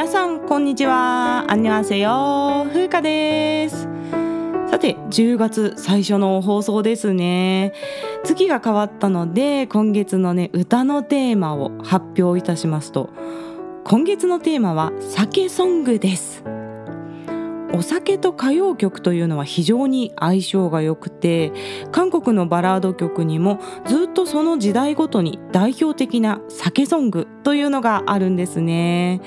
皆さんこんにちは。アンニョンセヨ風花です。さて10月最初の放送ですね。月が変わったので今月のね歌のテーマを発表いたしますと。今月のテーマは酒ソングです。お酒と歌謡曲というのは非常に相性が良くて韓国のバラード曲にもずっとその時代ごとに代表的な酒ソングというのがあるんですね。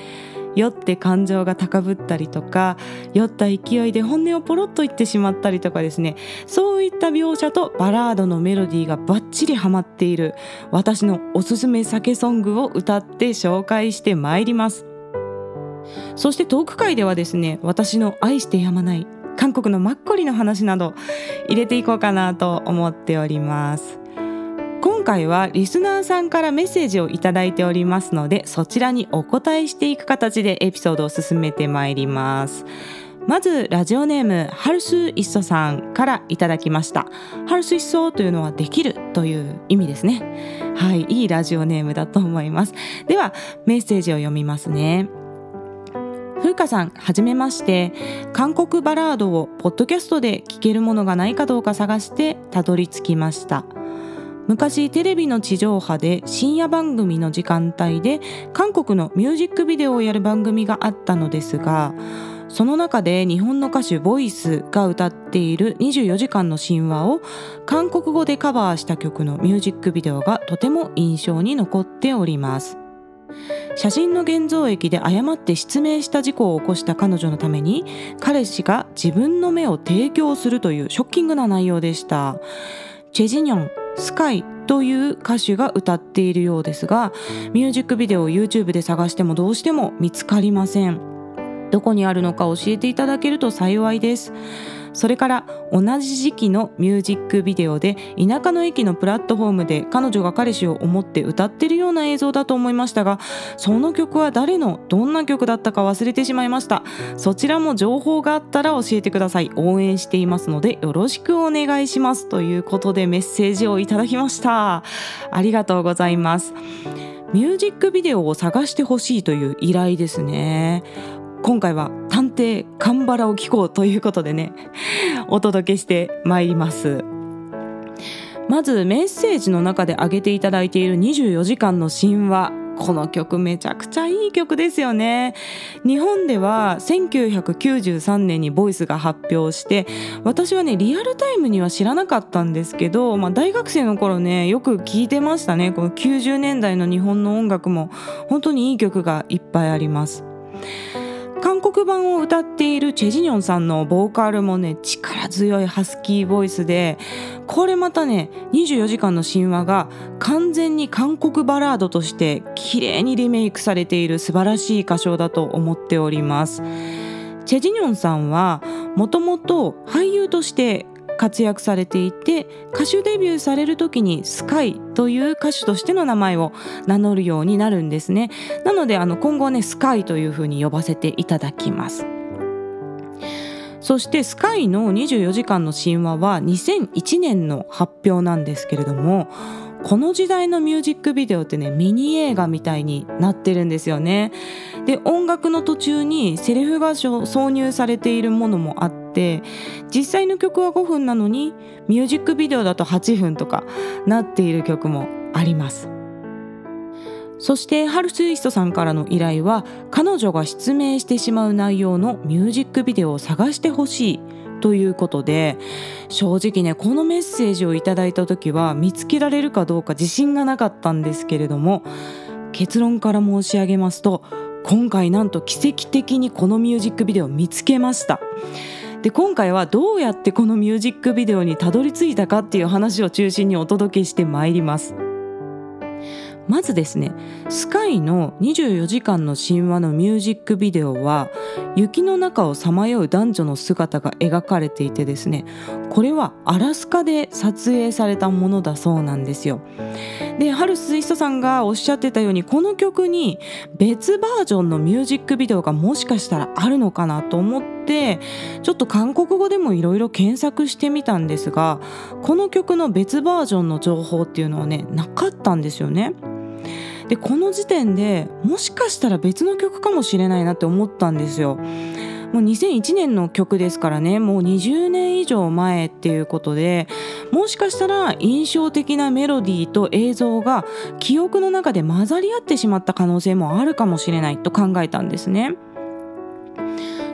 酔って感情が高ぶったりとか酔った勢いで本音をポロッと言ってしまったりとかですね。そういった描写とバラードのメロディーがバッチリハマっている私のおすすめ酒ソングを歌って紹介してまいります。そしてトーク会ではですね私の愛してやまない韓国のマッコリの話など入れていこうかなと思っております。今回はリスナーさんからメッセージをいただいておりますのでそちらにお答えしていく形でエピソードを進めてまいります。まずラジオネームハルスイッソさんからいただきました。ハルスイッソというのはできるという意味ですね。はいいいラジオネームだと思います。ではメッセージを読みますね。風花さんはじめまして。韓国バラードをポッドキャストで聴けるものがないかどうか探してたどり着きました。昔テレビの地上波で深夜番組の時間帯で韓国のミュージックビデオをやる番組があったのですがその中で日本の歌手ボイスが歌っている24時間の神話を韓国語でカバーした曲のミュージックビデオがとても印象に残っております。写真の現像液で誤って失明した事故を起こした彼女のために彼氏が自分の目を提供するというショッキングな内容でした。チェジニョンスカイという歌手が歌っているようですがミュージックビデオを YouTube で探してもどうしても見つかりません。どこにあるのか教えていただけると幸いです。それから同じ時期のミュージックビデオで田舎の駅のプラットフォームで彼女が彼氏を思って歌ってるような映像だと思いましたがその曲は誰のどんな曲だったか忘れてしまいました。そちらも情報があったら教えてください。応援していますのでよろしくお願いします。ということでメッセージをいただきました。ありがとうございます。ミュージックビデオを探してほしいという依頼ですね。今回は探偵カンバラを聞こうということでねお届けしてまいります。まずメッセージの中で挙げていただいている24時間の神話。この曲めちゃくちゃいい曲ですよね。日本では1993年にボイスが発表して私はねリアルタイムには知らなかったんですけど、まあ、大学生の頃ねよく聴いてましたね。この90年代の日本の音楽も本当にいい曲がいっぱいあります。韓国版を歌っているチェジニョンさんのボーカルもね力強いハスキーボイスでこれまたね24時間の神話が完全に韓国バラードとして綺麗にリメイクされている素晴らしい歌唱だと思っております。チェジニョンさんはもともと俳優として活躍されていて歌手デビューされる時にスカイという歌手としての名前を名乗るようになるんですね。なのであの今後ねスカイというふうに呼ばせていただきます。そしてスカイの24時間の神話は2001年の発表なんですけれどもこの時代のミュージックビデオってねミニ映画みたいになってるんですよね。で音楽の途中にセリフが挿入されているものもあって実際の曲は5分なのにミュージックビデオだと8分とかなっている曲もあります。そしてハルスイストさんからの依頼は彼女が失明してしまう内容のミュージックビデオを探してほしいということで正直ねこのメッセージをいただいた時は見つけられるかどうか自信がなかったんですけれども結論から申し上げますと今回なんと奇跡的にこのミュージックビデオを見つけました。で今回はどうやってこのミュージックビデオにたどり着いたかっていう話を中心にお届けしてまいります。まずですねスカイの24時間の神話のミュージックビデオは雪の中をさまよう男女の姿が描かれていてですねこれはアラスカで撮影されたものだそうなんですよでハルスイストさんがおっしゃってたようにこの曲に別バージョンのミュージックビデオがもしかしたらあるのかなと思ってちょっと韓国語でもいろいろ検索してみたんですがこの曲の別バージョンの情報っていうのはねなかったんですよね。でこの時点でもしかしたら別の曲かもしれないなって思ったんですよ。もう2001年の曲ですからねもう20年以上前っていうことでもしかしたら印象的なメロディーと映像が記憶の中で混ざり合ってしまった可能性もあるかもしれないと考えたんですね。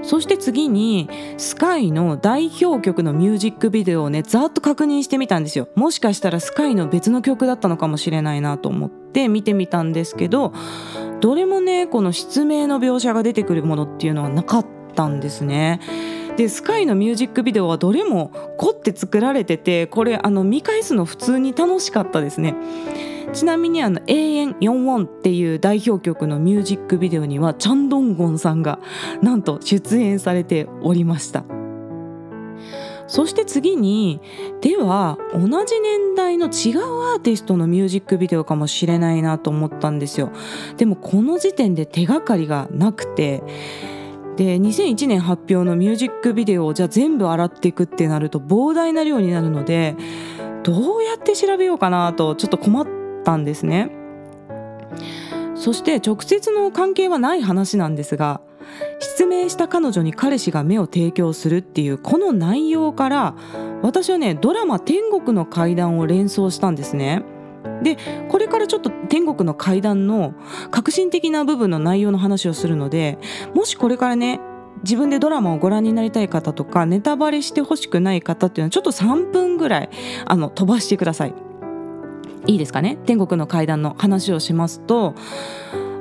そして次にスカイの代表曲のミュージックビデオをねざっと確認してみたんですよ。もしかしたらスカイの別の曲だったのかもしれないなと思って見てみたんですけどどれもねこの失明の描写が出てくるものっていうのはなかったんですね。でスカイのミュージックビデオはどれも凝って作られててこれあの見返すの普通に楽しかったですね。ちなみにあの「永遠4ウォン」っていう代表曲のミュージックビデオにはチャンドンゴンさんがなんと出演されておりましたそして次にでは同じ年代の違うアーティストのミュージックビデオかもしれないなと思ったんですよでもこの時点で手がかりがなくてで2001年発表のミュージックビデオをじゃあ全部洗っていくってなると膨大な量になるのでどうやって調べようかなとちょっと困ったんですね。そして直接の関係はない話なんですが失明した彼女に彼氏が目を提供するっていうこの内容から私はねドラマ「天国の階段」を連想したんですね。でこれからちょっと天国の階段の革新的な部分の内容の話をするのでもしこれからね自分でドラマをご覧になりたい方とかネタバレしてほしくない方っていうのはちょっと3分ぐらいあの飛ばしてください。いいですかね？天国の階段の話をしますと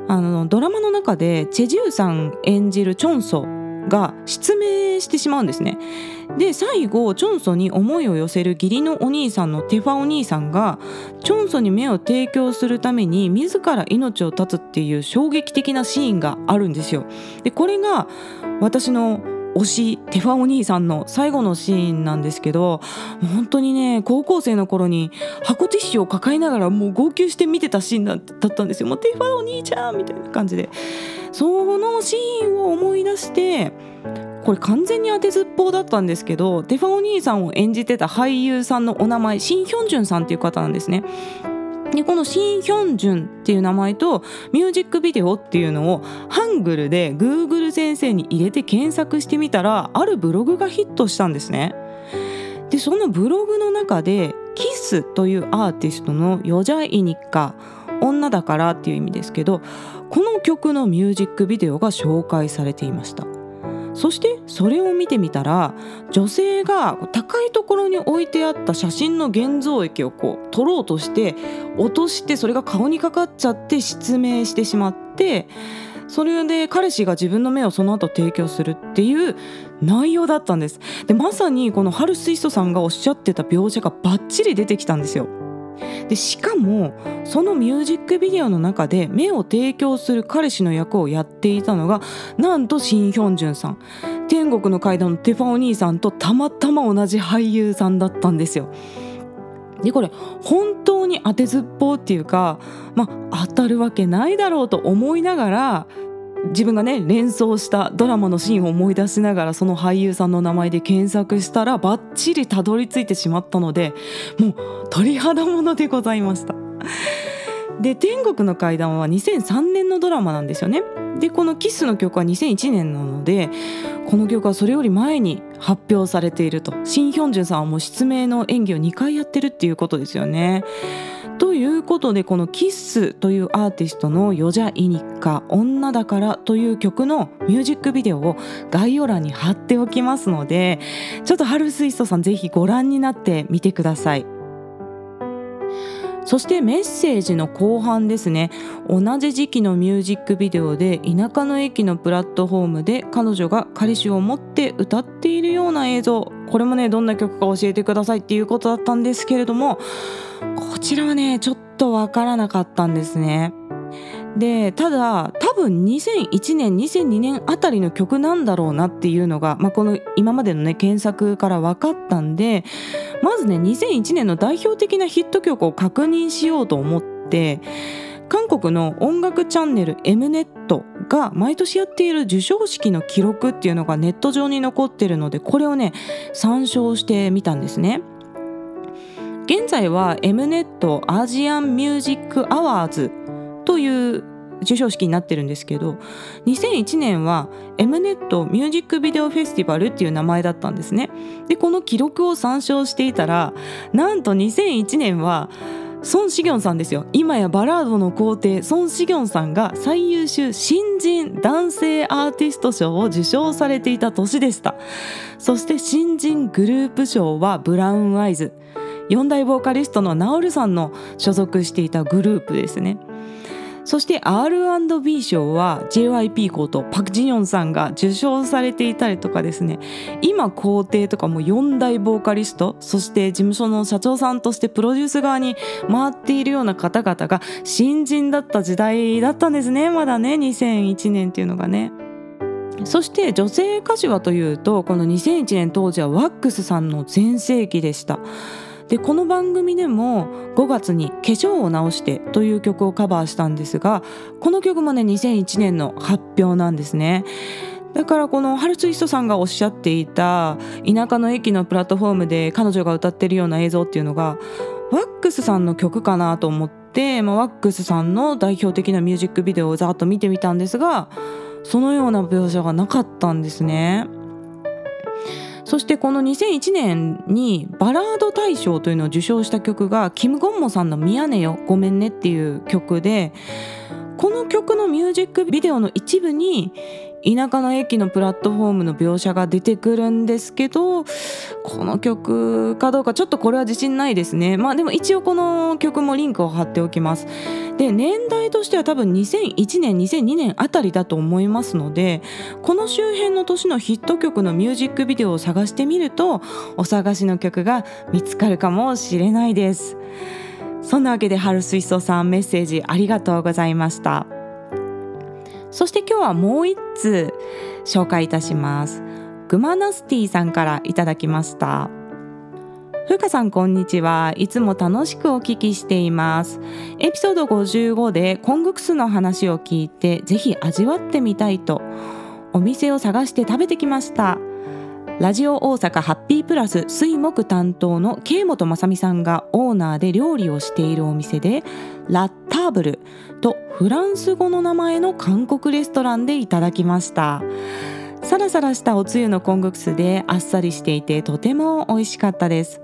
あのドラマの中でチェジューさん演じるチョンソが失明してしまうんですね。で最後チョンソに思いを寄せる義理のお兄さんのテファお兄さんがチョンソに目を提供するために自ら命を絶つっていう衝撃的なシーンがあるんですよ。でこれが私の推しテファお兄さんの最後のシーンなんですけど本当にね高校生の頃に箱ティッシュを抱えながらもう号泣して見てたシーンだったんですよ。もうテファお兄ちゃんみたいな感じでそのシーンを思い出してこれ完全に当てずっぽうだったんですけどテファお兄さんを演じてた俳優さんのお名前シン・ヒョンジュンさんっていう方なんですね。でこのシン・ヒョンジュンっていう名前とミュージックビデオっていうのをハングルで Google 先生に入れて検索してみたらあるブログがヒットしたんですね。でそのブログの中でキスというアーティストのヨジャイニッカ女だからっていう意味ですけどこの曲のミュージックビデオが紹介されていました。そしてそれを見てみたら女性が高いところに置いてあった写真の現像液をこう取ろうとして落としてそれが顔にかかっちゃって失明してしまってそれで彼氏が自分の目をその後提供するっていう内容だったんです。でまさにこのハルスイストさんがおっしゃってた描写がバッチリ出てきたんですよ。でしかもそのミュージックビデオの中で目を提供する彼氏の役をやっていたのがなんとシン・ヒョンジュンさん天国の階段のテファお兄さんとたまたま同じ俳優さんだったんですよ。でこれ本当に当てずっぽうっていうか、まあ、当たるわけないだろうと思いながら自分がね連想したドラマのシーンを思い出しながらその俳優さんの名前で検索したらバッチリたどり着いてしまったのでもう鳥肌ものでございました。で天国の階段は2003年のドラマなんですよね。でこのキスの曲は2001年なのでこの曲はそれより前に発表されているとシン・ヒョンジュンさんはもう失明の演技を2回やってるっていうことですよね。ということでこの「キッス」というアーティストの「ヨジャイニッカ女だから」という曲のミュージックビデオを概要欄に貼っておきますのでちょっとハルスイストさんぜひご覧になってみてください。そしてメッセージの後半ですね同じ時期のミュージックビデオで田舎の駅のプラットフォームで彼女が彼氏を持って歌っているような映像これもねどんな曲か教えてくださいっていうことだったんですけれどもこちらはねちょっとわからなかったんですね。でただ多分2001年2002年あたりの曲なんだろうなっていうのが、まあ、この今までのね検索から分かったんでまずね2001年の代表的なヒット曲を確認しようと思って韓国の音楽チャンネル Mnet が毎年やっている授賞式の記録っていうのがネット上に残ってるのでこれをね参照してみたんですね。現在は Mnet アジアンミュージックアワーズという授賞式になってるんですけど2001年は M ネットミュージックビデオフェスティバルっていう名前だったんですねでこの記録を参照していたらなんと2001年はソン・シギョンさんですよ。今やバラードの皇帝ソン・シギョンさんが最優秀新人男性アーティスト賞を受賞されていた年でした。そして新人グループ賞はブラウンアイズ。4大ボーカリストのナオルさんの所属していたグループですね。そして R&B 賞は JYP ことパク・ジヨンさんが受賞されていたりとかですね今皇帝とかも4大ボーカリストそして事務所の社長さんとしてプロデュース側に回っているような方々が新人だった時代だったんですねまだね2001年っていうのがね。そして女性歌手はというとこの2001年当時はワックスさんの全盛期でした。でこの番組でも5月に「化粧を直して」という曲をカバーしたんですがこの曲もね2001年の発表なんですね。だからこのハルツイストさんがおっしゃっていた田舎の駅のプラットフォームで彼女が歌ってるような映像っていうのがワックスさんの曲かなと思って、まあ、ワックスさんの代表的なミュージックビデオをざっと見てみたんですがそのような描写がなかったんですね。そしてこの2001年にバラード大賞というのを受賞した曲がキム・ゴンモさんの「ミヤネよごめんね」っていう曲でこの曲のミュージックビデオの一部に田舎の駅のプラットフォームの描写が出てくるんですけどこの曲かどうかちょっとこれは自信ないですね。まあでも一応この曲もリンクを貼っておきます。で年代としては多分2001年2002年あたりだと思いますのでこの周辺の年のヒット曲のミュージックビデオを探してみるとお探しの曲が見つかるかもしれないです。そんなわけで春水槽さんメッセージありがとうございました。そして今日はもう一通紹介いたします。グマナスティさんからいただきました。ふうかさんこんにちは。いつも楽しくお聞きしています。エピソード55でコングクスの話を聞いてぜひ味わってみたいとお店を探して食べてきました。ラジオ大阪ハッピープラス水木担当の慶本雅美さんがオーナーで料理をしているお店でラッターブルとフランス語の名前の韓国レストランでいただきました。サラサラしたおつゆのコングクスであっさりしていてとても美味しかったです。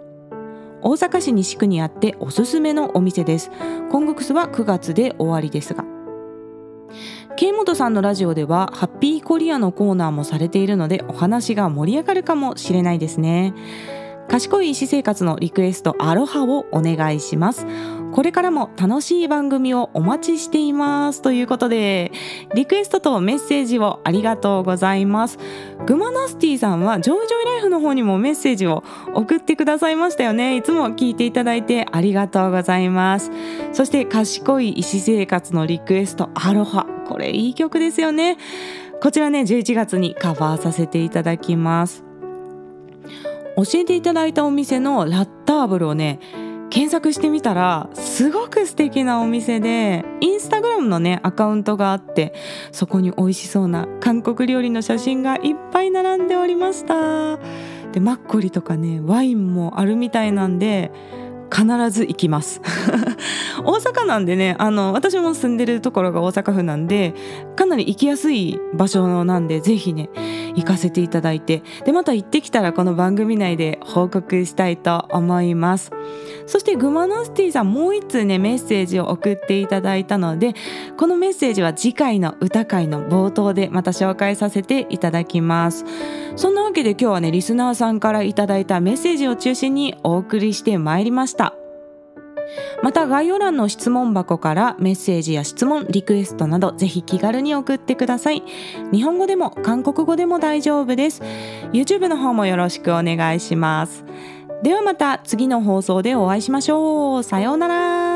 大阪市西区にあっておすすめのお店です。コングクスは9月で終わりですが。慶本さんのラジオではハッピーコリアのコーナーもされているのでお話が盛り上がるかもしれないですね。賢い医師生活のリクエストアロハをお願いします。これからも楽しい番組をお待ちしていますということでリクエストとメッセージをありがとうございます。グマナスティさんはジョイジョイライフの方にもメッセージを送ってくださいましたよね。いつも聞いていただいてありがとうございます。そして賢い医師生活のリクエストアロハ。これいい曲ですよね。こちらね11月にカバーさせていただきます。教えていただいたお店のラッターブルをね検索してみたらすごく素敵なお店でインスタグラムのねアカウントがあってそこに美味しそうな韓国料理の写真がいっぱい並んでおりました。でマッコリとかねワインもあるみたいなんで必ず行きます。大阪なんでねあの私も住んでるところが大阪府なんでかなり行きやすい場所なんでぜひね行かせていただいて。でまた行ってきたらこの番組内で報告したいと思います。そしてグマノスティさんもう一通ねメッセージを送っていただいたのでこのメッセージは次回の歌会の冒頭でまた紹介させていただきます。そんなわけで今日はねリスナーさんからいただいたメッセージを中心にお送りしてまいりました。また概要欄の質問箱からメッセージや質問リクエストなどぜひ気軽に送ってください。日本語でも韓国語でも大丈夫です。YouTube の方もよろしくお願いします。ではまた次の放送でお会いしましょう。さようなら。